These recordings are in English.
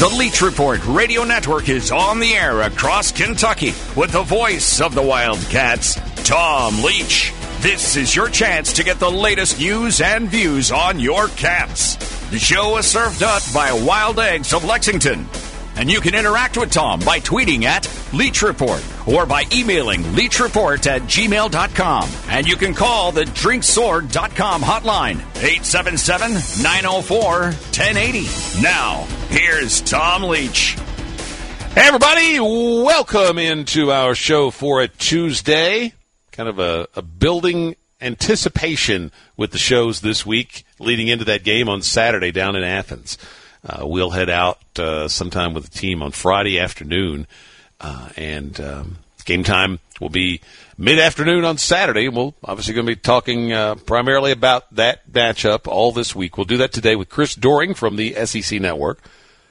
The Leach Report Radio Network is on the air across Kentucky with the voice of the Wildcats, Tom Leach. This is your chance to get the latest news and views on your cats. The show is served up by Wild Eggs of Lexington. And you can interact with Tom by tweeting at Leach Report or by emailing leachreport at gmail.com. And you can call the drinksword.com hotline, 877-904-1080. Now, here's Tom Leach. Hey, everybody, welcome into our show for a Tuesday. Kind of a, a building anticipation with the shows this week leading into that game on Saturday down in Athens. Uh, we'll head out uh, sometime with the team on Friday afternoon, uh, and um, game time will be mid afternoon on Saturday. We'll obviously going to be talking uh, primarily about that matchup all this week. We'll do that today with Chris Doering from the SEC Network,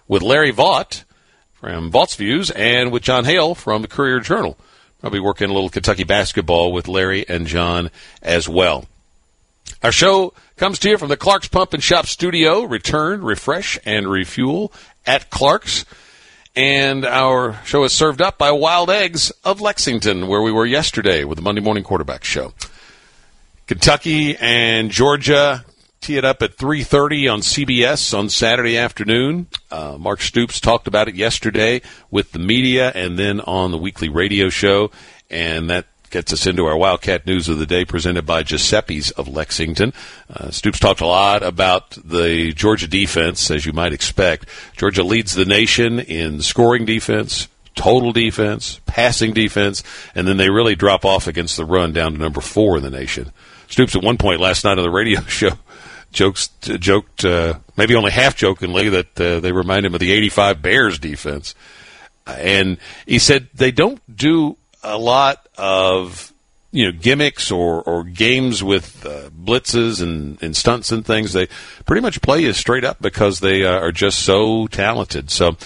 with Larry Vaught from Vaught's Views, and with Jon Hale from the Courier Journal. I'll be working a little Kentucky basketball with Larry and John as well. Our show comes to you from the Clark's Pump and Shop studio. Return, refresh, and refuel at Clark's. And our show is served up by Wild Eggs of Lexington, where we were yesterday with the Monday Morning Quarterback Show. Kentucky and Georgia tee it up at 3.30 on cbs on saturday afternoon. Uh, mark stoops talked about it yesterday with the media and then on the weekly radio show. And that gets us into our wildcat news of the day presented by giuseppe's of lexington. Uh, stoops talked a lot about the georgia defense as you might expect. Georgia leads the nation in scoring defense total defense passing defense and then they really drop off against the run down to number four in the nation. Stoops at one point last night on the radio show jokes joked uh, maybe only half jokingly that uh, they remind him of the 85 Bears defense. And he said they don't do a lot of you know gimmicks or, or games with uh, blitzes and, and stunts and things. They pretty much play you straight up because they uh, are just so talented. So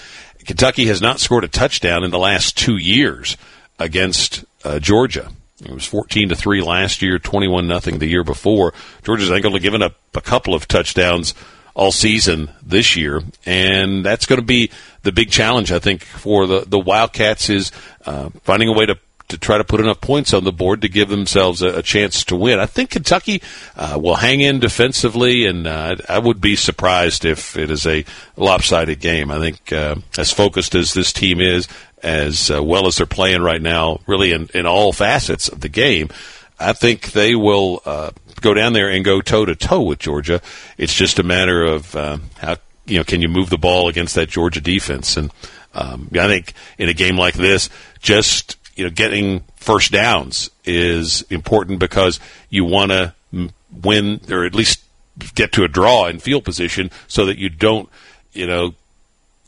Kentucky has not scored a touchdown in the last two years against uh, Georgia it was 14 to 3 last year, 21 nothing the year before. Georgia's only given up a couple of touchdowns all season this year, and that's going to be the big challenge I think for the the Wildcats is uh, finding a way to to try to put enough points on the board to give themselves a, a chance to win. I think Kentucky uh, will hang in defensively, and uh, I would be surprised if it is a lopsided game. I think uh, as focused as this team is, as uh, well as they're playing right now, really in, in all facets of the game, I think they will uh, go down there and go toe to toe with Georgia. It's just a matter of uh, how you know can you move the ball against that Georgia defense, and um, I think in a game like this, just you know getting first downs is important because you want to win or at least get to a draw in field position so that you don't you know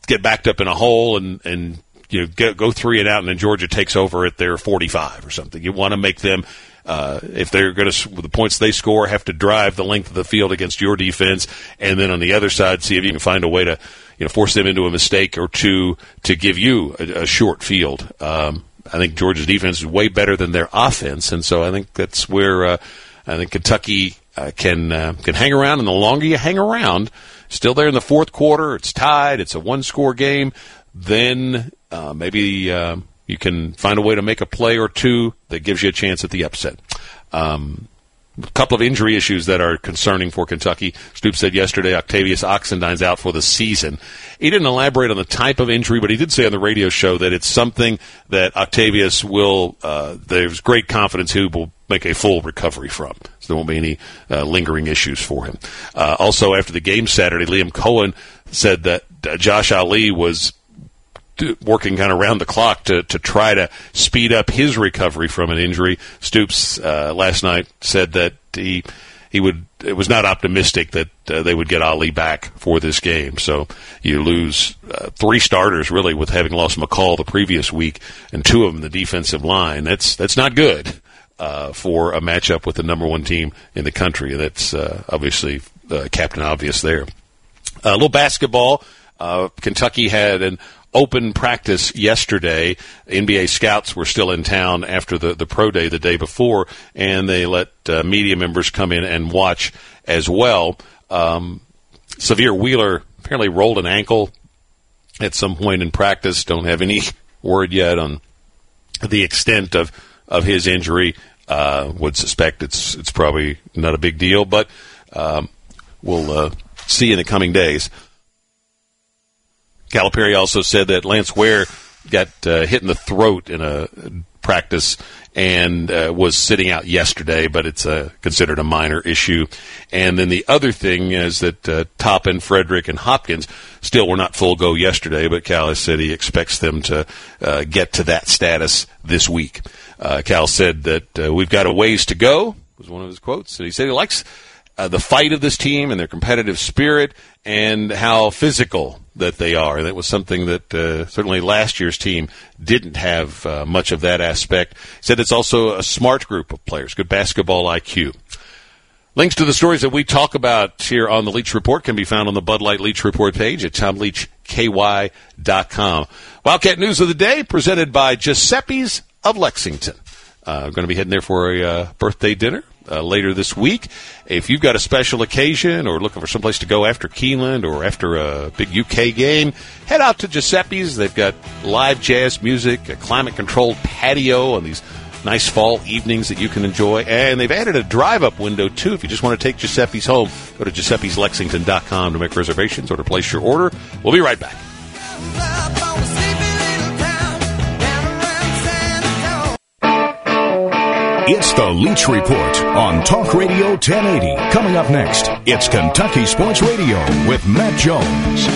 get backed up in a hole and and you know, go, go three and out, and then Georgia takes over at their 45 or something. You want to make them, uh, if they're going to, the points they score, have to drive the length of the field against your defense, and then on the other side, see if you can find a way to, you know, force them into a mistake or two to give you a, a short field. Um, I think Georgia's defense is way better than their offense, and so I think that's where uh, I think Kentucky uh, can uh, can hang around. And the longer you hang around, still there in the fourth quarter, it's tied. It's a one score game. Then uh, maybe uh, you can find a way to make a play or two that gives you a chance at the upset. Um, a couple of injury issues that are concerning for Kentucky. Stoops said yesterday Octavius Oxendine's out for the season. He didn't elaborate on the type of injury, but he did say on the radio show that it's something that Octavius will, uh, there's great confidence he will make a full recovery from. So there won't be any uh, lingering issues for him. Uh, also, after the game Saturday, Liam Coen said that uh, Josh Ali was working kind of around the clock to, to try to speed up his recovery from an injury. Stoops uh, last night said that he he would it was not optimistic that uh, they would get Ali back for this game. So you lose uh, three starters really with having lost McCall the previous week and two of them the defensive line. That's that's not good uh, for a matchup with the number one team in the country. That's uh, obviously uh, Captain Obvious there. A little basketball. Kentucky had an open practice yesterday. NBA scouts were still in town after the, the pro day the day before, and they let uh, media members come in and watch as well. Um, Sahvir Wheeler apparently rolled an ankle at some point in practice. Don't have any word yet on the extent of, of his injury. Uh, would suspect it's it's probably not a big deal, but um, we'll uh, see in the coming days. Calipari also said that Lance Ware got uh, hit in the throat in a practice and uh, was sitting out yesterday, but it's uh, considered a minor issue. And then the other thing is that uh, Toppin, Fredrick, and Hopkins still were not full go yesterday, but Cal said he expects them to uh, get to that status this week. Uh, Cal said that uh, we've got a ways to go, was one of his quotes. And he said he likes uh, the fight of this team and their competitive spirit and how physical that they are. That was something that uh, certainly last year's team didn't have uh, much of that aspect. He said it's also a smart group of players, good basketball IQ. Links to the stories that we talk about here on the Leach Report can be found on the Bud Light Leach Report page at tomleachky.com. Wildcat News of the Day presented by Giuseppe's of Lexington. Uh, going to be heading there for a uh, birthday dinner uh, later this week. If you've got a special occasion or looking for someplace to go after Keeneland or after a big UK game, head out to Giuseppe's. They've got live jazz music, a climate controlled patio on these nice fall evenings that you can enjoy. And they've added a drive up window too. If you just want to take Giuseppe's home, go to giuseppe'slexington.com to make reservations or to place your order. We'll be right back. It's the Leach Report on Talk Radio 1080. Coming up next, it's Kentucky Sports Radio with Matt Jones.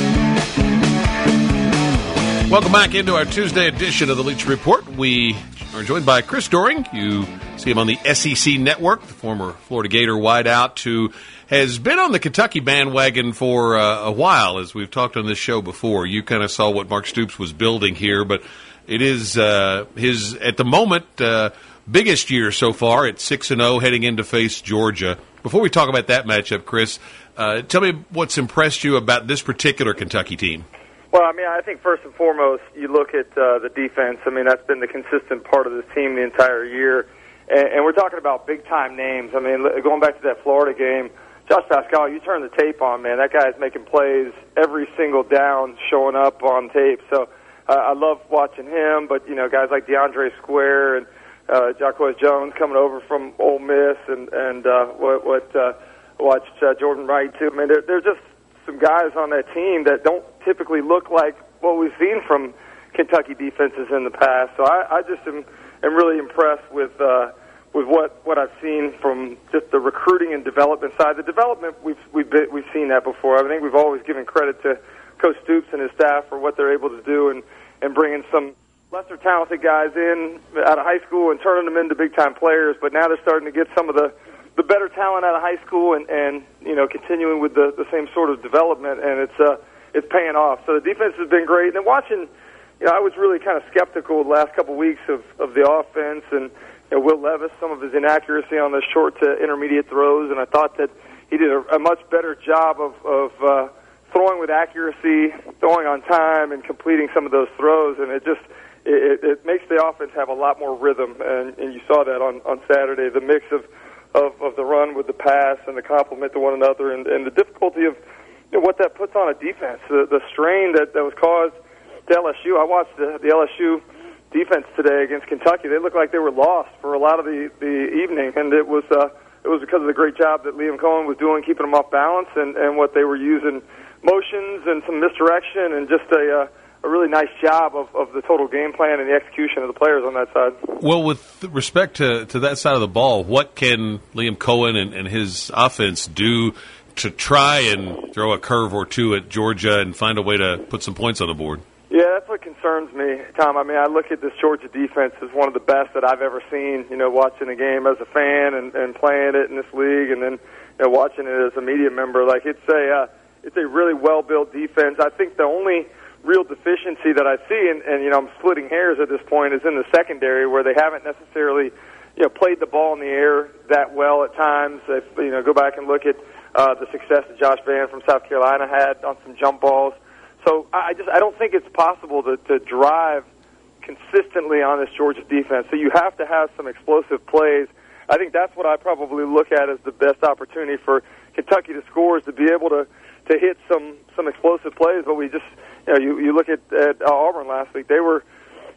Welcome back into our Tuesday edition of the Leach Report. We are joined by Chris Doering. You see him on the SEC network, the former Florida Gator wideout who has been on the Kentucky bandwagon for uh, a while, as we've talked on this show before. You kind of saw what Mark Stoops was building here, but it is uh, his, at the moment, uh, biggest year so far at 6 and 0 heading in to face Georgia. Before we talk about that matchup, Chris, uh, tell me what's impressed you about this particular Kentucky team. Well, I mean, I think first and foremost, you look at uh, the defense. I mean, that's been the consistent part of this team the entire year. And, and we're talking about big time names. I mean, going back to that Florida game, Josh Paschal, you turn the tape on, man. That guy's making plays every single down, showing up on tape. So uh, I love watching him. But you know, guys like DeAndre Square and uh, Jacquez Jones coming over from Ole Miss, and and uh, what what uh, watched uh, Jordan Wright too. I mean, there, there's just some guys on that team that don't typically look like what we've seen from Kentucky defenses in the past. So I, I just am, am really impressed with uh, with what what I've seen from just the recruiting and development side. The development we've we've been, we've seen that before. I think we've always given credit to Coach Stoops and his staff for what they're able to do and and bringing some lesser talented guys in out of high school and turning them into big time players. But now they're starting to get some of the the better talent out of high school and and you know continuing with the the same sort of development, and it's uh it's paying off. So the defense has been great. And then watching, you know, I was really kind of skeptical the last couple weeks of of the offense and. You know, Will Levis, some of his inaccuracy on the short to intermediate throws, and I thought that he did a, a much better job of, of uh, throwing with accuracy, throwing on time, and completing some of those throws. And it just it, it makes the offense have a lot more rhythm, and, and you saw that on on Saturday. The mix of, of of the run with the pass and the complement to one another, and, and the difficulty of you know, what that puts on a defense, the, the strain that that was caused to LSU. I watched the, the LSU defense today against Kentucky. They looked like they were lost for a lot of the the evening, and it was uh, it was because of the great job that Liam Coen was doing, keeping them off balance, and and what they were using motions and some misdirection, and just a uh, a really nice job of, of the total game plan and the execution of the players on that side. Well, with respect to, to that side of the ball, what can Liam Coen and, and his offense do to try and throw a curve or two at Georgia and find a way to put some points on the board? Yeah, that's what concerns me, Tom. I mean, I look at this Georgia defense as one of the best that I've ever seen. You know, watching the game as a fan and, and playing it in this league, and then you know, watching it as a media member. Like it's a uh, it's a really well built defense. I think the only real deficiency that I see, and, and you know, I'm splitting hairs at this point, is in the secondary where they haven't necessarily, you know, played the ball in the air that well at times. If you know, go back and look at uh, the success that Josh Vann from South Carolina had on some jump balls. So I just I don't think it's possible to, to drive consistently on this Georgia defense. So you have to have some explosive plays. I think that's what I probably look at as the best opportunity for Kentucky to score is to be able to to hit some some explosive plays. But we just you know you you look at, at Auburn last week; they were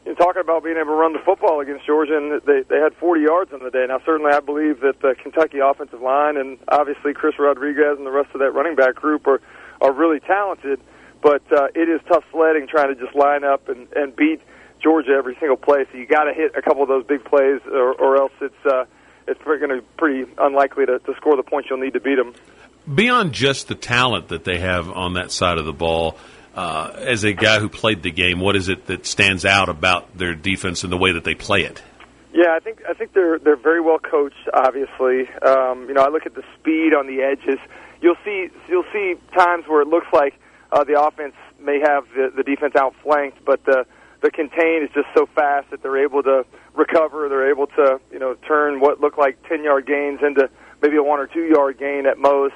you know, talking about being able to run the football against Georgia, and they they had 40 yards on the day. Now, certainly, I believe that the Kentucky offensive line and obviously Chris Rodriguez and the rest of that running back group are are really talented. But uh, it is tough sledding trying to just line up and and beat Georgia every single play. So you got to hit a couple of those big plays, or, or else it's uh, it's going to be pretty unlikely to, to score the points you'll need to beat them. Beyond just the talent that they have on that side of the ball, uh, as a guy who played the game, what is it that stands out about their defense and the way that they play it? Yeah, I think I think they're they're very well coached. Obviously, um, you know, I look at the speed on the edges. You'll see you'll see times where it looks like uh, the offense may have the, the defense outflanked, but the the contain is just so fast that they're able to recover. They're able to, you know, turn what look like 10 yard gains into maybe a one or two yard gain at most.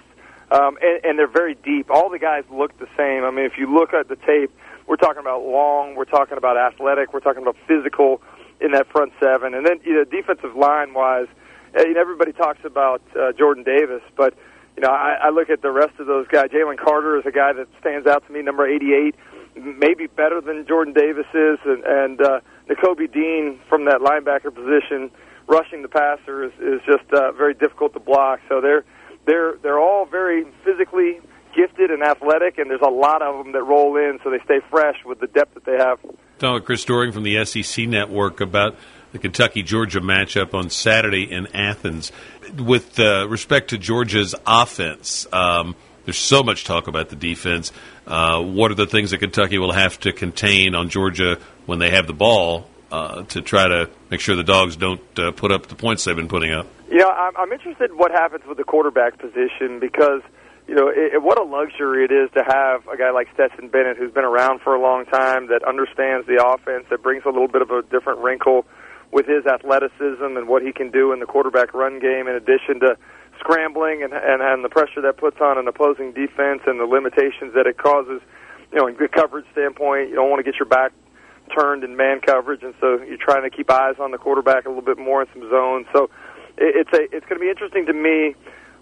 Um, and, and they're very deep. All the guys look the same. I mean, if you look at the tape, we're talking about long, we're talking about athletic, we're talking about physical in that front seven. And then, you know, defensive line wise, eh, you know, everybody talks about uh, Jordan Davis, but, you know, I, I look at the rest of those guys. Jalen Carter is a guy that stands out to me, number 88 maybe better than Jordan Davis is, and, and uh, Nakobe Dean from that linebacker position, rushing the passer is, is just uh, very difficult to block. So they're they're they're all very physically gifted and athletic, and there's a lot of them that roll in, so they stay fresh with the depth that they have. Talking with Chris Doering from the SEC Network about the Kentucky Georgia matchup on Saturday in Athens. With uh, respect to Georgia's offense, um, there's so much talk about the defense. Uh, what are the things that Kentucky will have to contain on Georgia when they have the ball uh, to try to make sure the dogs don't uh, put up the points they've been putting up? You know, I'm, I'm interested in what happens with the quarterback position because you know it, what a luxury it is to have a guy like Stetson Bennett who's been around for a long time that understands the offense that brings a little bit of a different wrinkle with his athleticism and what he can do in the quarterback run game in addition to scrambling and, and and the pressure that puts on an opposing defense and the limitations that it causes. You know, in good coverage standpoint, you don't want to get your back turned in man coverage, and so you're trying to keep eyes on the quarterback a little bit more in some zones. So it, it's a it's going to be interesting to me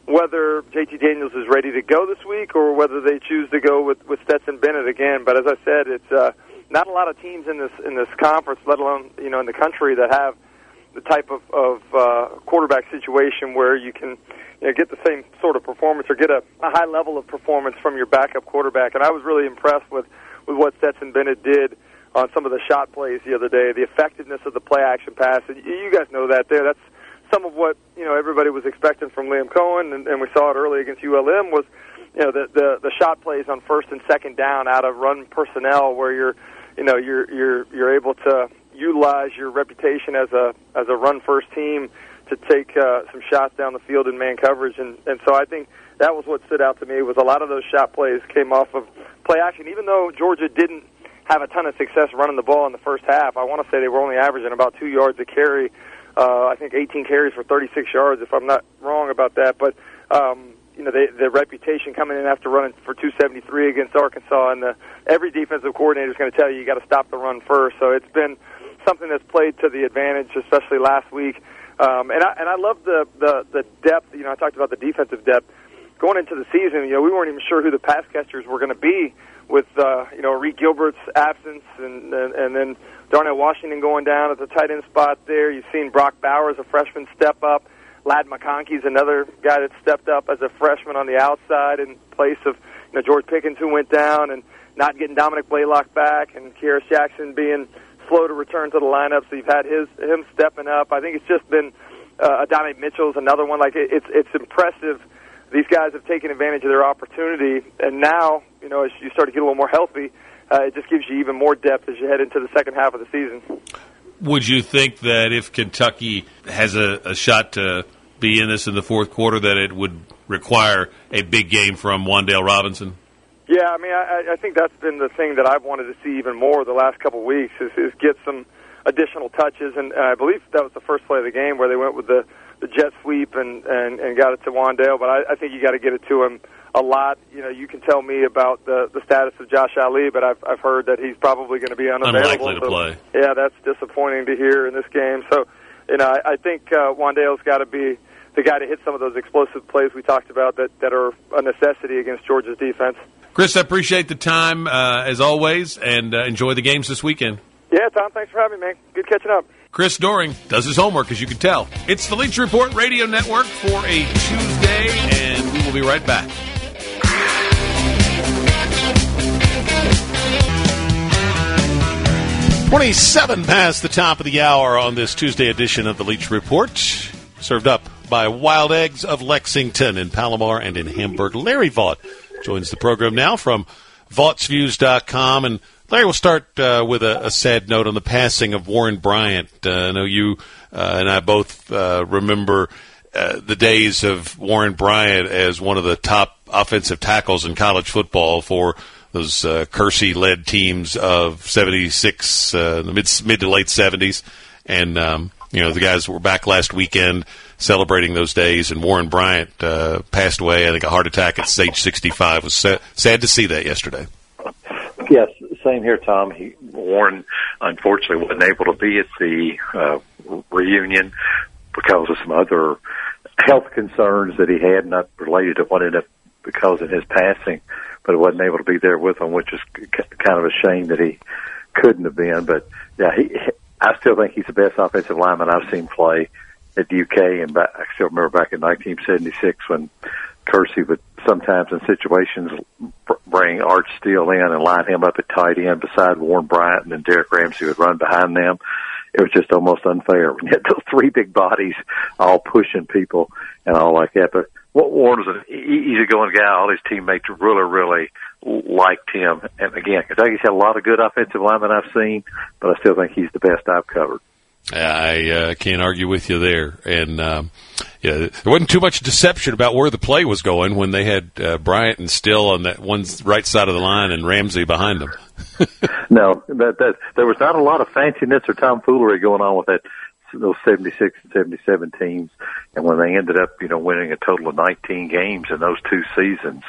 whether JT Daniels is ready to go this week or whether they choose to go with with Stetson Bennett again. But as I said, it's uh, not a lot of teams in this in this conference, let alone you know in the country that have the type of, of uh, quarterback situation where you can you know, get the same sort of performance or get a, a high level of performance from your backup quarterback. And I was really impressed with, with what Stetson Bennett did on some of the shot plays the other day, the effectiveness of the play action pass. And you guys know that there. That's some of what you know everybody was expecting from Liam Coen, and, and we saw it early against ULM was you know the, the the shot plays on first and second down out of run personnel where you're you know you're you're you're able to utilize your reputation as a as a run first team to take uh, some shots down the field in man coverage, and and so I think that was what stood out to me was a lot of those shot plays came off of play action. Even though Georgia didn't have a ton of success running the ball in the first half, I want to say they were only averaging about two yards a carry. Uh, I think 18 carries for 36 yards, if I'm not wrong about that. But um, you know, the reputation coming in after running for 273 against Arkansas, and the, every defensive coordinator is going to tell you you got to stop the run first. So it's been something that's played to the advantage, especially last week. Um, and I and I love the, the the depth. You know, I talked about the defensive depth going into the season. You know, we weren't even sure who the pass catchers were going to be with uh, you know Reed Gilbert's absence, and, and and then Darnell Washington going down at the tight end spot. There, you've seen Brock Bowers, a freshman, step up. Ladd McConkey's another guy that stepped up as a freshman on the outside in place of you know George Pickens, who went down, and not getting Dominick Blaylock back, and Kearis Jackson being slow to return to the lineup. So you've had his him stepping up. I think it's just been uh, Adonai Mitchell's another one. Like it, it's it's impressive. These guys have taken advantage of their opportunity, and now you know as you start to get a little more healthy, uh, it just gives you even more depth as you head into the second half of the season. Would you think that if Kentucky has a, a shot to be in this in the fourth quarter, that it would require a big game from Wan'Dale Robinson? Yeah, I mean, I, I think that's been the thing that I've wanted to see even more the last couple of weeks is, is get some additional touches, and, and I believe that was the first play of the game where they went with the the jet sweep and and, and got it to Wan'Dale. But I, I think you got to get it to him a lot. You know, you can tell me about the the status of Josh Ali, but I've I've heard that he's probably going to be unavailable. Unlikely to so, play. Yeah, that's disappointing to hear in this game. So, you know, I, I think uh, Wan'Dale's got to be the guy to hit some of those explosive plays we talked about that, that are a necessity against Georgia's defense. Chris, I appreciate the time uh, as always, and uh, enjoy the games this weekend. Yeah, Tom, thanks for having me, man. Good catching up. Chris Doering does his homework, as you can tell. It's the Leach Report Radio Network for a Tuesday, and we will be right back. Twenty-seven past the top of the hour on this Tuesday edition of the Leach Report, served up by Wild Eggs of Lexington in Palomar and in Hamburg. Larry Vaught joins the program now from Vaught'sViews.com. And Larry, we'll start uh, with a, a, sad note on the passing of Warren Bryant. Uh, I know you uh, and I both uh, remember uh, the days of Warren Bryant as one of the top offensive tackles in college football for those uh, Curci led teams of 76, uh, the mid, mid to late 70s. And, um, you know, the guys were back last weekend celebrating those days, and Warren Bryant passed away, I think, a heart attack at age 65. It was sad to see that yesterday. Same here, Tom. He, Warren, unfortunately, wasn't able to be at the uh, reunion because of some other health concerns that he had, not related to what ended up because of his passing but wasn't able to be there with them, which is kind of a shame that he couldn't have been. But yeah, he, I still think he's the best offensive lineman I've seen play at the UK. And back, I still remember back in 1976 when Curci would sometimes in situations bring Art Still in and line him up at tight end beside Warren Bryant, and then Derrick Ramsey would run behind them. It was just almost unfair when you had those three big bodies all pushing people and all like that. But Warren was an easygoing guy. All his teammates really, really liked him. And again, Kentucky's had a lot of good offensive linemen I've seen, but I still think he's the best I've covered. I uh, can't argue with you there. And um, yeah, there wasn't too much deception about where the play was going when they had uh, Bryant and Still on that one right side of the line and Ramsey behind them. no, that, that there was not a lot of fanciness or tomfoolery going on with that those 76 and 77 teams. And when they ended up, you know, winning a total of 19 games in those two seasons,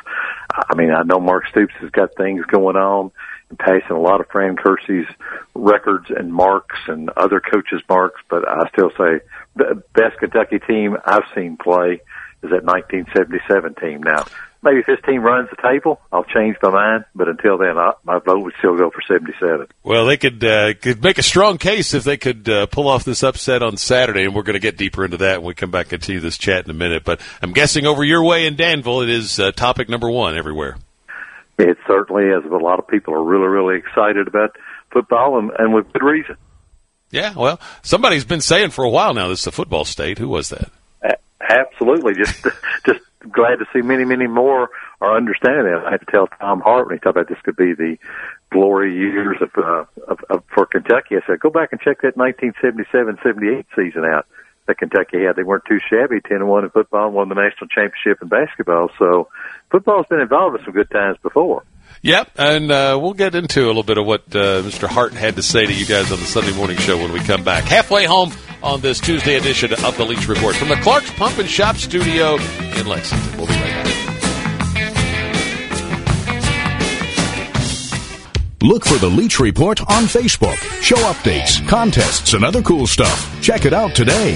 I mean, I know Mark Stoops has got things going on passing a lot of Fran Curci's records and marks and other coaches' marks, but I still say the best Kentucky team I've seen play is that 1977 team. Now, maybe if this team runs the table, I'll change my mind. But until then, I, my vote would still go for 77. Well, they could uh, could make a strong case if they could uh, pull off this upset on Saturday, and we're going to get deeper into that when we come back and continue this chat in a minute. But I'm guessing over your way in Danville, it is uh, topic number one everywhere. It certainly is. But a lot of people are really, really excited about football, and, and with good reason. Yeah, well, somebody's been saying for a while now this is a football state. Who was that? Absolutely, just just glad to see many, many more are understanding that. I had to tell Tom Hart when he talked about this could be the glory years of, uh, of, of for Kentucky. I said, go back and check that 1977-78 season out that Kentucky had. They weren't too shabby, 10 and 1 in football, won the national championship in basketball. So football's been involved in some good times before. Yep, and uh, we'll get into a little bit of what uh, Mr. Hart had to say to you guys on the Sunday morning show when we come back. Halfway home on this Tuesday edition of the Leach Report from the Clark's Pump and Shop Studio in Lexington. We'll be right back. Look for the Leach Report on Facebook. Show updates, contests, and other cool stuff. Check it out today.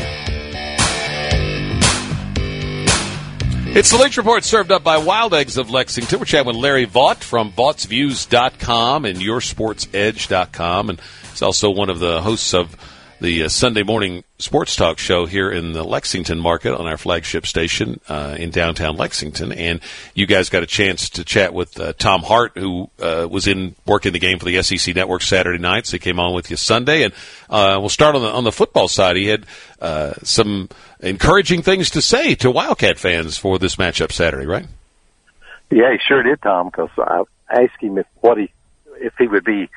It's the Leach Report served up by Wild Eggs of Lexington. We're chatting with Larry Vaught from Vaught'sViews.com and YourSportsEdge.com. And he's also one of the hosts of the uh, Sunday morning sports talk show here in the Lexington market on our flagship station uh, in downtown Lexington. And you guys got a chance to chat with uh, Tom Hart, who uh, was in working the game for the SEC Network Saturday night. So he came on with you Sunday. And uh, we'll start on the on the football side. He had uh, some encouraging things to say to Wildcat fans for this matchup Saturday, right? Yeah, he sure did, Tom. Because I asked him if what he if he would be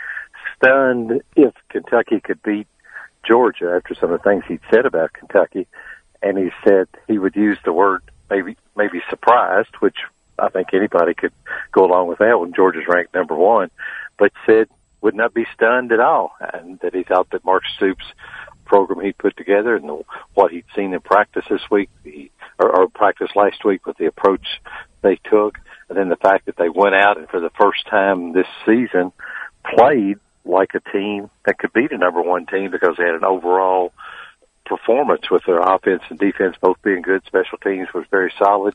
stunned if Kentucky could beat Georgia after some of the things he'd said about Kentucky, and he said he would use the word maybe maybe surprised, which I think anybody could go along with that when Georgia's ranked number one, but said would not be stunned at all, and that he thought that Mark Stoops program he put together and the, what he'd seen in practice this week, the, or, or practice last week with the approach they took, and then the fact that they went out and for the first time this season played like a team that could beat a number one team because they had an overall performance with their offense and defense both being good. Special teams was very solid.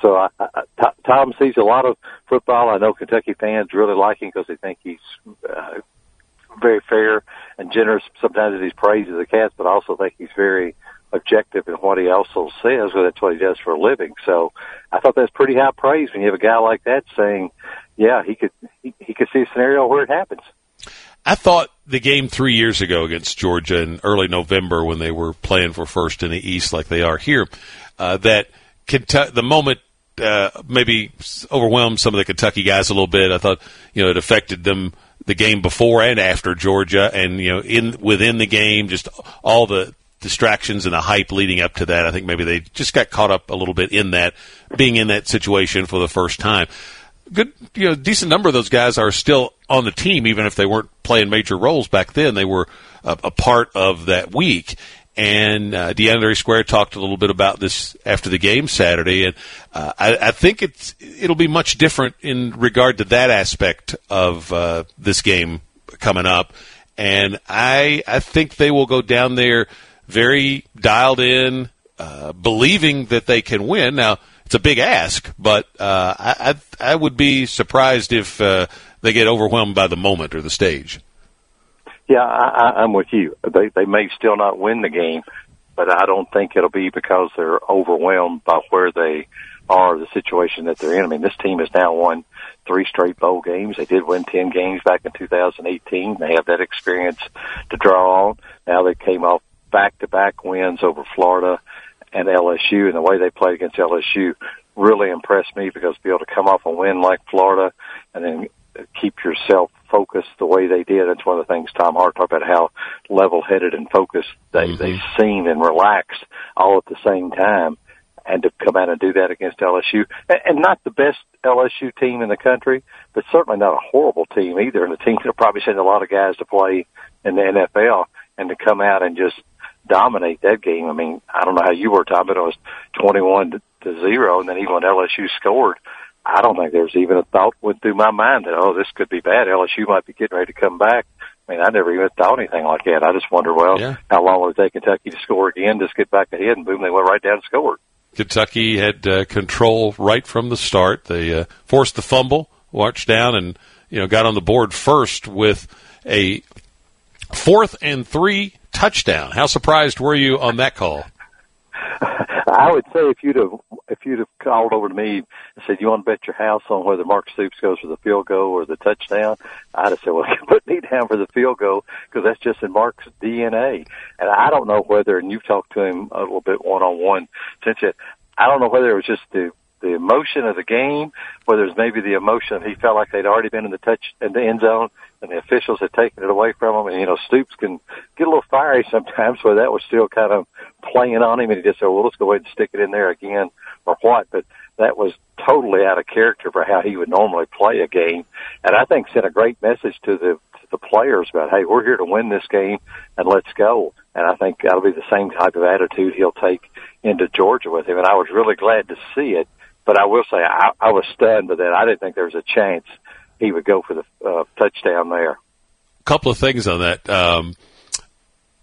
So I, I, Tom sees a lot of football. I know Kentucky fans really like him because they think he's uh, very fair and generous sometimes in his praise of the Cats, but I also think he's very objective in what he also says, because that's what he does for a living. So I thought that's pretty high praise when you have a guy like that saying, yeah, he could, he, he could see a scenario where it happens. I thought the game three years ago against Georgia in early November when they were playing for first in the East like they are here, uh, that Kentucky, the moment uh, maybe overwhelmed some of the Kentucky guys a little bit. I thought you know it affected them the game before and after Georgia, and you know in within the game, just all the distractions and the hype leading up to that. I think maybe they just got caught up a little bit in that, being in that situation for the first time good, you know, decent number of those guys are still on the team, even if they weren't playing major roles back then. They were a, a part of that week. And uh, DeAndre Square talked a little bit about this after the game Saturday, and uh, I, I think it's it'll be much different in regard to that aspect of uh, this game coming up. And I I think they will go down there very dialed in, uh, believing that they can win. Now it's a big ask, but uh, I, I, I would be surprised if uh, they get overwhelmed by the moment or the stage. Yeah, I, I, I'm with you. They they may still not win the game, but I don't think it'll be because they're overwhelmed by where they are, the situation that they're in. I mean, this team has now won three straight bowl games. They did win 10 games back in 2018. They have that experience to draw on. Now they came off back to back wins over Florida and LSU and the way they played against LSU really impressed me because to be able to come off a win like Florida and then keep yourself focused the way they did. That's one of the things Tom Hart talked about how level headed and focused they, mm-hmm. they seemed and relaxed all at the same time. And to come out and do that against LSU and and not the best LSU team in the country, but certainly not a horrible team either. And a team that probably sent a lot of guys to play in the NFL and to come out and just dominate that game. I mean, I don't know how you were, Tom, but it was 21 to, to zero. And then even when LSU scored, I don't think there's even a thought went through my mind that, oh, this could be bad. LSU might be getting ready to come back. I mean, I never even thought anything like that. I just wonder, well, yeah. how long will it take Kentucky to score again? Just get back ahead, and boom, they went right down and scored. Kentucky had uh, control right from the start. They uh, forced the fumble, watched down, and you know got on the board first with a fourth and three touchdown. How surprised were you on that call? I would say if you'd have if you'd have called over to me and said you want to bet your house on whether Mark Stoops goes for the field goal or the touchdown, I'd have said, well, put me down for the field goal because that's just in Mark's DNA. And I don't know whether, and you've talked to him a little bit one on one since it. I don't know whether it was just the the emotion of the game, whether it's maybe the emotion he felt like they'd already been in the touch in the end zone and the officials had taken it away from him. And you know, Stoops can get a little fiery sometimes, where that was still kind of playing on him, and he just said, "Well, let's go ahead and stick it in there again," or what. But that was totally out of character for how he would normally play a game, and I think sent a great message to the to the players about, "Hey, we're here to win this game, and let's go." And I think that'll be the same type of attitude he'll take into Georgia with him. And I was really glad to see it but I will say I, I was stunned by that. I didn't think there was a chance he would go for the uh, touchdown there. A couple of things on that. Um,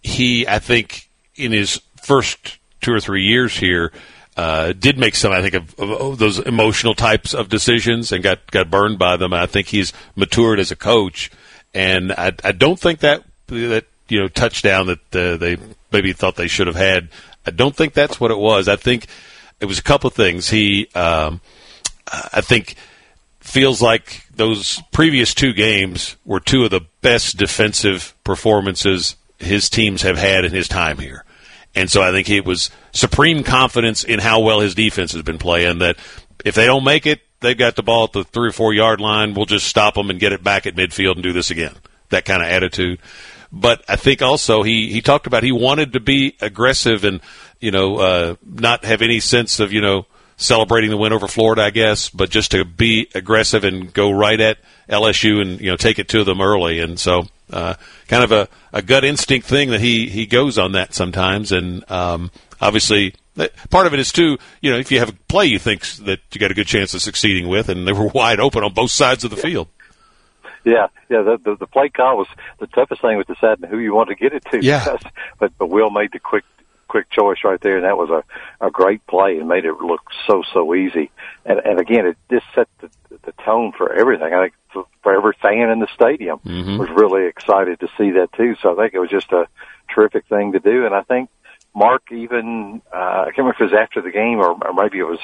he, I think, in his first two or three years here, uh, did make some, I think, of, of, those emotional types of decisions and got, got burned by them. I think he's matured as a coach, and I, I don't think that that you know touchdown that uh, they maybe thought they should have had. I don't think that's what it was. I think it was a couple of things. He, um, I think, feels like those previous two games were two of the best defensive performances his teams have had in his time here. And so I think it was supreme confidence in how well his defense has been playing that if they don't make it, they've got the ball at the three or four yard line. We'll just stop them and get it back at midfield and do this again. That kind of attitude. But I think also he, he talked about he wanted to be aggressive and you know, uh, not have any sense of, you know, celebrating the win over Florida, I guess, but just to be aggressive and go right at LSU and, you know, take it to them early. And so, uh, kind of a, a gut instinct thing that he, he goes on that sometimes. And, um, obviously, part of it is too, you know, if you have a play you think that you got a good chance of succeeding with, and they were wide open on both sides of the field. Yeah, yeah. The, the the play call was the toughest thing was deciding who you want to get it to. Yeah. but but Will made the quick quick choice right there, and that was a, a great play and made it look so so easy. And, and again, it just set the, the tone for everything. I think for, every fan in the stadium Mhm. was really excited to see that too. So I think it was just a terrific thing to do, and I think. Mark even, uh, I can't remember if it was after the game or, or maybe it was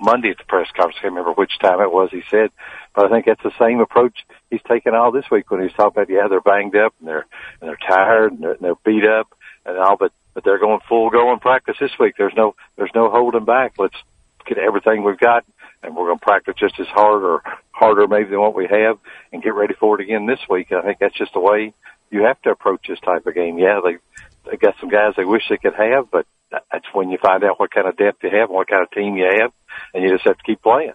Monday at the press conference. I can't remember which time it was he said, but I think that's the same approach he's taken all this week when he's talking about, yeah, they're banged up and they're, and they're tired and they're, and they're beat up and all, but, but they're going full go in practice this week. There's no, there's no holding back. Let's get everything we've got and we're going to practice just as hard or harder maybe than what we have and get ready for it again this week. I think that's just the way you have to approach this type of game. Yeah, they, they got some guys they wish they could have, but that's when you find out what kind of depth you have and what kind of team you have and you just have to keep playing.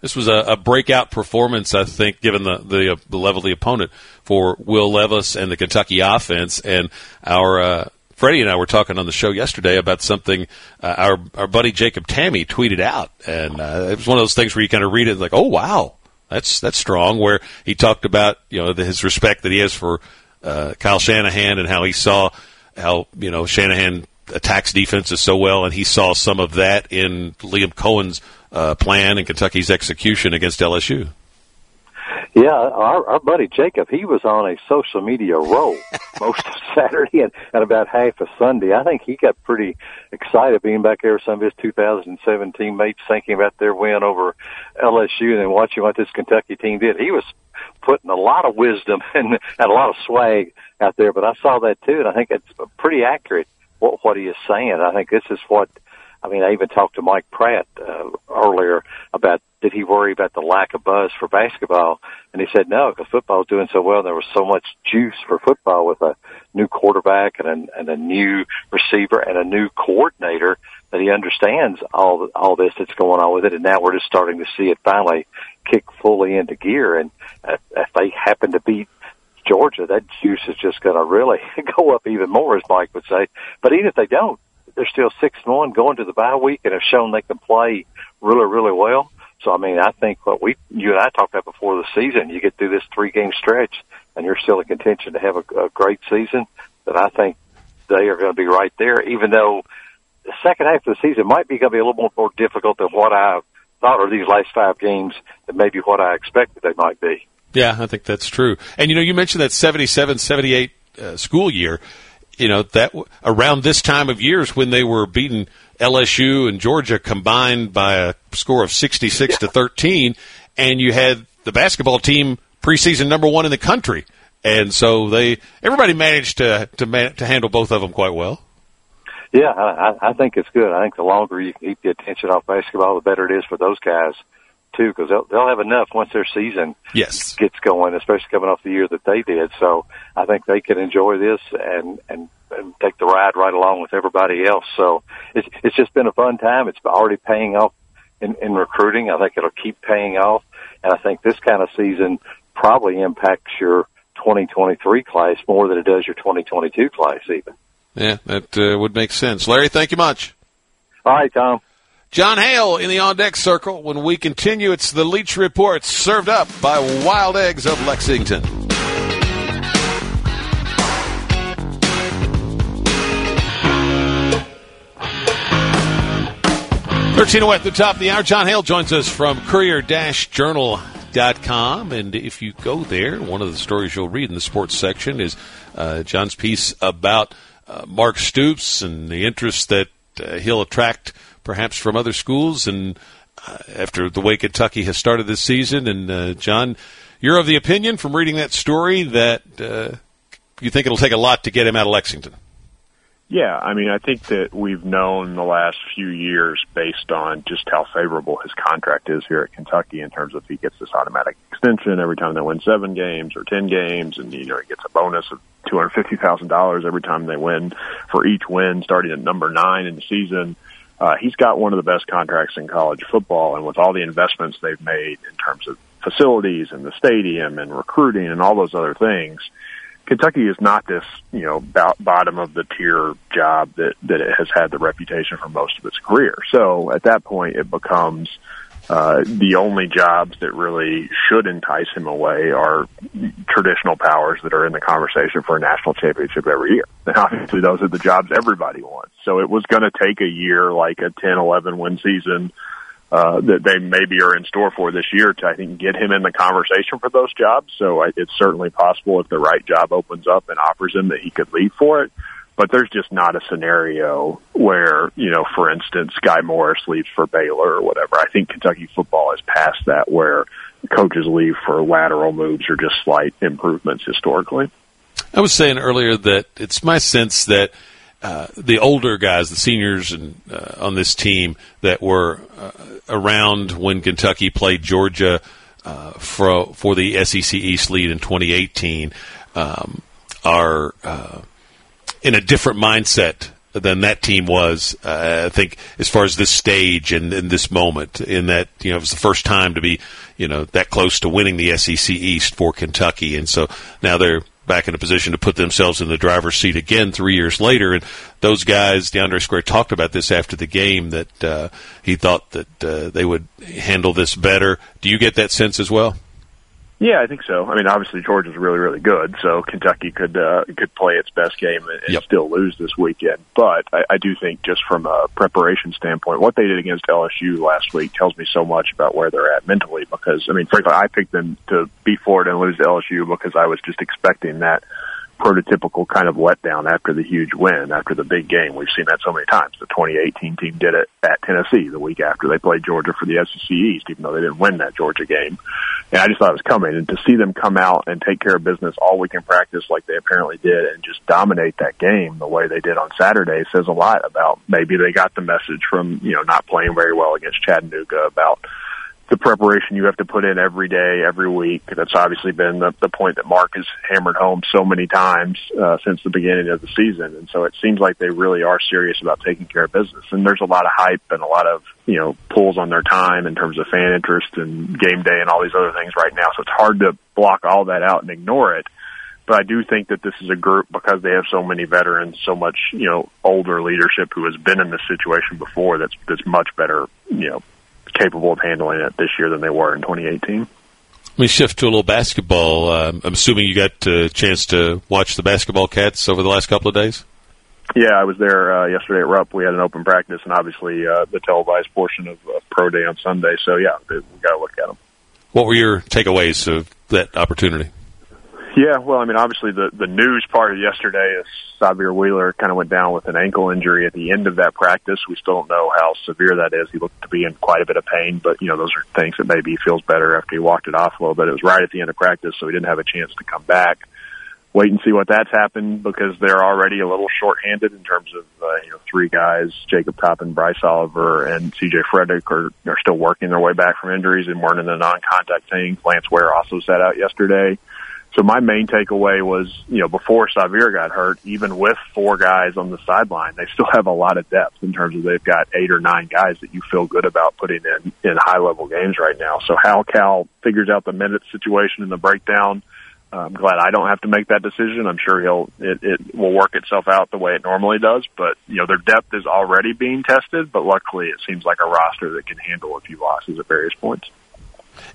This was a, a breakout performance, I think, given the the, uh, the level of the opponent for Will Levis and the Kentucky offense. And our uh, Freddie and I were talking on the show yesterday about something uh, our our buddy Jacob Tamme tweeted out, and uh, it was one of those things where you kind of read it like, oh wow, that's that's strong. Where he talked about you know the, his respect that he has for uh, Kyle Shanahan and how he saw how you know Shanahan attacks defenses so well, and he saw some of that in Liam Coen's uh, plan and Kentucky's execution against LSU. Yeah, our, our buddy Jacob, he was on a social media roll most of Saturday and, and about half of Sunday. I think he got pretty excited being back there with some of his 2007 teammates thinking about their win over LSU and then watching what this Kentucky team did. He was putting a lot of wisdom and, and a lot of swag out there, but I saw that too, and I think it's pretty accurate what, what he is saying. I think this is what I mean, I even talked to Mike Pratt uh, earlier about did he worry about the lack of buzz for basketball, and he said no, because football is doing so well. There was so much juice for football with a new quarterback and a, and a new receiver and a new coordinator that he understands all all this that's going on with it. And now we're just starting to see it finally kick fully into gear. And if, if they happen to beat Georgia, that juice is just going to really go up even more, as Mike would say. But even if they don't, they're still six and one going to the bye week and have shown they can play really, really well. So I mean, I think what we, you and I talked about before the season, you get through this three game stretch and you're still in contention to have a, a great season. That I think they are going to be right there, even though the second half of the season might be going to be a little more, more difficult than what I thought, or these last five games than maybe what I expected they might be. Yeah, I think that's true. And you know, you mentioned that 77, 78 uh, school year. You know that around this time of years when they were beating LSU and Georgia combined by a score of 66 to 13, and you had the basketball team preseason number one in the country, and so they everybody managed to to man, to handle both of them quite well. Yeah, I, I think it's good. I think the longer you keep the attention off basketball, the better it is for those guys too, because they'll they'll have enough once their season Yes. gets going, especially coming off the year that they did. So I think they can enjoy this and and, and take the ride right along with everybody else. So it's it's just been a fun time. It's already paying off in, in recruiting. I think it'll keep paying off, and I think this kind of season probably impacts your 2023 class more than it does your 2022 class, even. Yeah, that uh, would make sense. Larry, thank you much. All right, Tom. Jon Hale in the on deck circle. When we continue, it's the Leach Report served up by Wild Eggs of Lexington. Thirteen away at the top of the hour. Jon Hale joins us from Courier-Journal.com, and if you go there, one of the stories you'll read in the sports section is uh, Jon's piece about uh, Mark Stoops and the interest that uh, he'll attract perhaps from other schools and uh, after the way Kentucky has started this season. And uh, Jon, you're of the opinion from reading that story that uh, you think it'll take a lot to get him out of Lexington. Yeah, I mean, I think that we've known the last few years based on just how favorable his contract is here at Kentucky in terms of he gets this automatic extension every time they win seven games or ten games, and you know he gets a bonus of two hundred fifty thousand dollars every time they win for each win, starting at number nine in the season. Uh, he's got one of the best contracts in college football, and with all the investments they've made in terms of facilities and the stadium and recruiting and all those other things, Kentucky is not this, you know, bo- bottom of the tier job that that it has had the reputation for most of its career. So at that point, it becomes uh, the only jobs that really should entice him away are traditional powers that are in the conversation for a national championship every year. And obviously, those are the jobs everybody wants. So it was going to take a year, like a 10, 11 win season, uh, that they maybe are in store for this year to, I think, get him in the conversation for those jobs. So it's certainly possible if the right job opens up and offers him that he could leave for it. But there's just not a scenario where, you know, for instance, Guy Morriss leaves for Baylor or whatever. I think Kentucky football is past that where coaches leave for lateral moves or just slight improvements historically. I was saying earlier that it's my sense that uh, the older guys, the seniors and uh, on this team that were uh, around when Kentucky played Georgia uh, for for the SEC East lead in 2018, um, are uh, in a different mindset than that team was. Uh, I think as far as this stage and, this moment, in that you know it was the first time to be you know that close to winning the SEC East for Kentucky, and so now they're back in a position to put themselves in the driver's seat again three years later. And those guys, DeAndre Square talked about this after the game that uh, he thought that uh, they would handle this better. Do you get that sense as well? Yeah, I think so. I mean, obviously Georgia's really, really good, so Kentucky could uh, could play its best game and, and Yep. still lose this weekend. But I, I do think, just from a preparation standpoint, what they did against LSU last week tells me so much about where they're at mentally. Because I mean, frankly, I picked them to beat Florida and lose to LSU because I was just expecting that prototypical kind of letdown after the huge win, after the big game. We've seen that so many times. The 2018 team did it at Tennessee the week after they played Georgia for the SEC East, even though they didn't win that Georgia game. And I just thought it was coming. And to see them come out and take care of business all week in practice like they apparently did and just dominate that game the way they did on Saturday says a lot about maybe they got the message from, you know, not playing very well against Chattanooga about the preparation you have to put in every day, every week. That's obviously been the, the point that Mark has hammered home so many times uh, since the beginning of the season. And so it seems like they really are serious about taking care of business. And there's a lot of hype and a lot of, you know, pulls on their time in terms of fan interest and game day and all these other things right now. So it's hard to block all that out and ignore it. But I do think that this is a group because they have so many veterans, so much, you know, older leadership who has been in this situation before that's, that's much better, you know, capable of handling it this year than they were in 2018. Let me shift to a little basketball. Um, I'm assuming you got a chance to watch the basketball cats over the last couple of days. Yeah, I was there uh, yesterday at Rupp. We had an open practice and obviously uh, the televised portion of uh, Pro Day on Sunday. So yeah, we got to look at them. What were your takeaways of that opportunity? Yeah, well, I mean, obviously the the news part of yesterday is Sahvir Wheeler kind of went down with an ankle injury at the end of that practice. We still don't know how severe that is. He looked to be in quite a bit of pain, but you know, those are things that maybe he feels better after he walked it off a little bit. It was right at the end of practice, so he didn't have a chance to come back. Wait and see what that's happened because they're already a little shorthanded in terms of uh, you know three guys, Jacob Toppin, Bryce Oliver, and C.J. Fredrick are are still working their way back from injuries and weren't in the non-contact thing. Lance Ware also sat out yesterday. So my main takeaway was, you know, before Sahvir got hurt, even with four guys on the sideline, they still have a lot of depth in terms of they've got eight or nine guys that you feel good about putting in in high level games right now. So how Cal figures out the minute situation and the breakdown, uh, I'm glad I don't have to make that decision. I'm sure he'll it, it will work itself out the way it normally does. But you know, their depth is already being tested. But luckily, it seems like a roster that can handle a few losses at various points.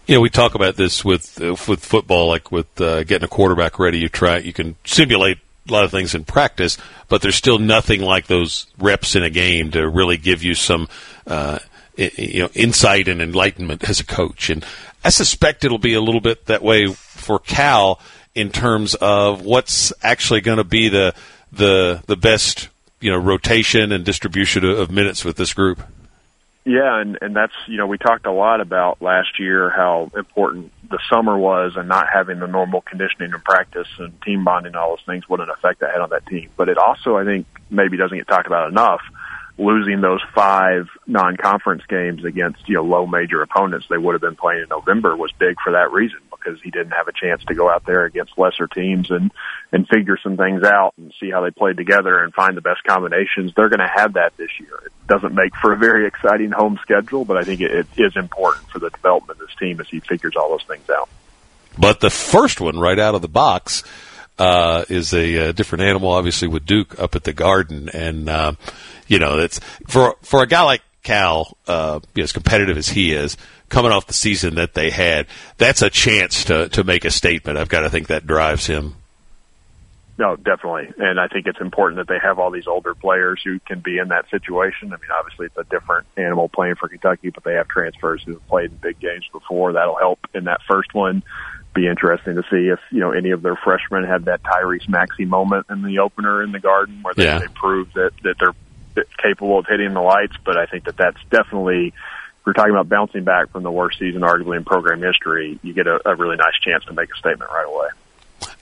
You know, we talk about this with with football, like with uh, getting a quarterback ready. You try, you can simulate a lot of things in practice, but there's still nothing like those reps in a game to really give you some, uh, you know, insight and enlightenment as a coach. And I suspect it'll be a little bit that way for Cal in terms of what's actually going to be the the the best, you know, rotation and distribution of minutes with this group. Yeah, and and that's you know we talked a lot about last year how important the summer was and not having the normal conditioning and practice and team bonding and all those things what an effect that had on that team. But it also I think maybe doesn't get talked about enough. Losing those five non-conference games against you know low major opponents they would have been playing in November was big for that reason because he didn't have a chance to go out there against lesser teams and and figure some things out and see how they played together and find the best combinations. They're going to have that this year. It doesn't make for a very exciting home schedule, but I think it, it is important for the development of this team as he figures all those things out. But the first one right out of the box uh, is a, uh different animal, obviously with Duke up at the Garden, and uh, you know it's for for a guy like Cal, uh, you know, as competitive as he is, coming off the season that they had, that's a chance to to make a statement. I've got to think that drives him. no, definitely. And I think it's important that they have all these older players who can be in that situation. I mean, obviously it's a different animal playing for Kentucky, but they have transfers who have played in big games before. That'll help in that first one. Be interesting to see if, you know, any of their freshmen had that Tyrese Maxey moment in the opener in the garden where they, Yeah. they proved that, that they're capable of hitting the lights. But I think that that's definitely, we're talking about bouncing back from the worst season arguably in program history, you get a, a really nice chance to make a statement right away.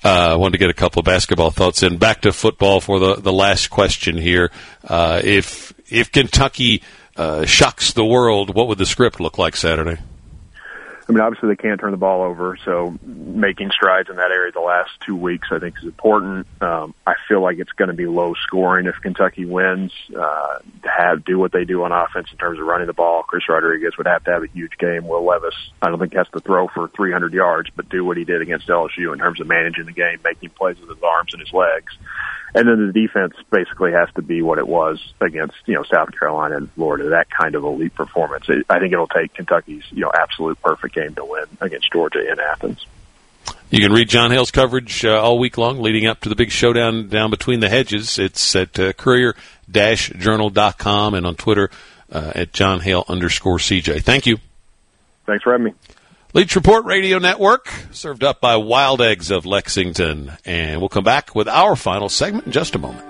Uh, I wanted to get a couple of basketball thoughts in. Back to football for the, the last question here. Uh, if if Kentucky uh, shocks the world, what would the script look like Saturday? I mean, obviously they can't turn the ball over, so making strides in that area the last two weeks I think is important. Um, I feel like it's going to be low scoring if Kentucky wins. Uh, to have do what they do on offense in terms of running the ball. Chris Rodriguez would have to have a huge game. Will Levis, I don't think has to throw for 300 yards, but do what he did against LSU in terms of managing the game, making plays with his arms and his legs. And then the defense basically has to be what it was against, you know, South Carolina and Florida, that kind of elite performance. It, I think it'll take Kentucky's, you know, absolute perfect game to win against Georgia in Athens. You can read Jon Hale's coverage uh, all week long leading up to the big showdown down between the hedges. It's at uh, courier-journal.com and on Twitter uh, at John Hale underscore CJ. Thank you. Thanks for having me. Leach Report Radio Network, served up by Wild Eggs of Lexington. And we'll come back with our final segment in just a moment.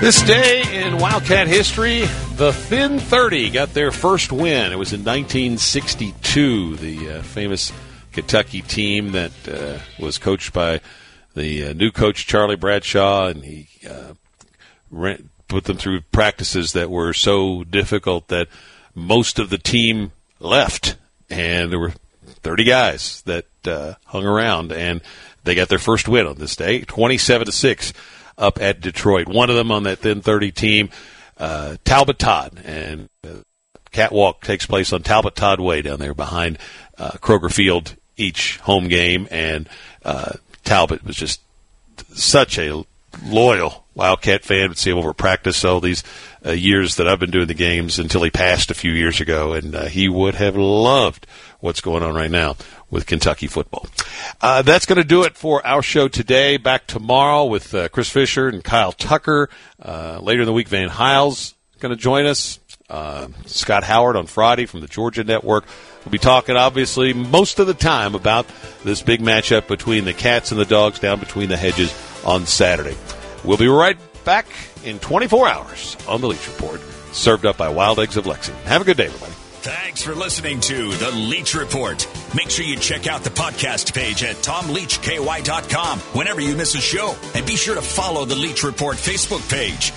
This day in Wildcat history, the Thin 30 got their first win. It was in 1962, the uh, famous Kentucky team that uh, was coached by the uh, new coach Charlie Bradshaw, and he uh, put them through practices that were so difficult that most of the team left, and there were 30 guys that uh, hung around, and they got their first win on this day, 27 to six, up at Detroit. One of them on that thin 30 team, uh, Talbot Todd, and uh, catwalk takes place on Talbot Todd Way down there behind uh, Kroger Field each home game, and Talbot was just such a loyal Wildcat fan. Would see him over practice all these uh, years that I've been doing the games until he passed a few years ago, and uh, he would have loved what's going on right now with Kentucky football. Uh, that's going to do it for our show today. Back tomorrow with uh, Chris Fisher and Kyle Tucker. Uh, later in the week, Van Hiles going to join us. Uh, Scott Howard on Friday from the Georgia Network. We'll be talking, obviously, most of the time about this big matchup between the Cats and the Dogs down between the hedges on Saturday. We'll be right back in 24 hours on the Leach Report, served up by Wild Eggs of Lexington. Have a good day, everybody. Thanks for listening to The Leach Report. Make sure you check out the podcast page at tomleachky.com whenever you miss a show. And be sure to follow The Leach Report Facebook page.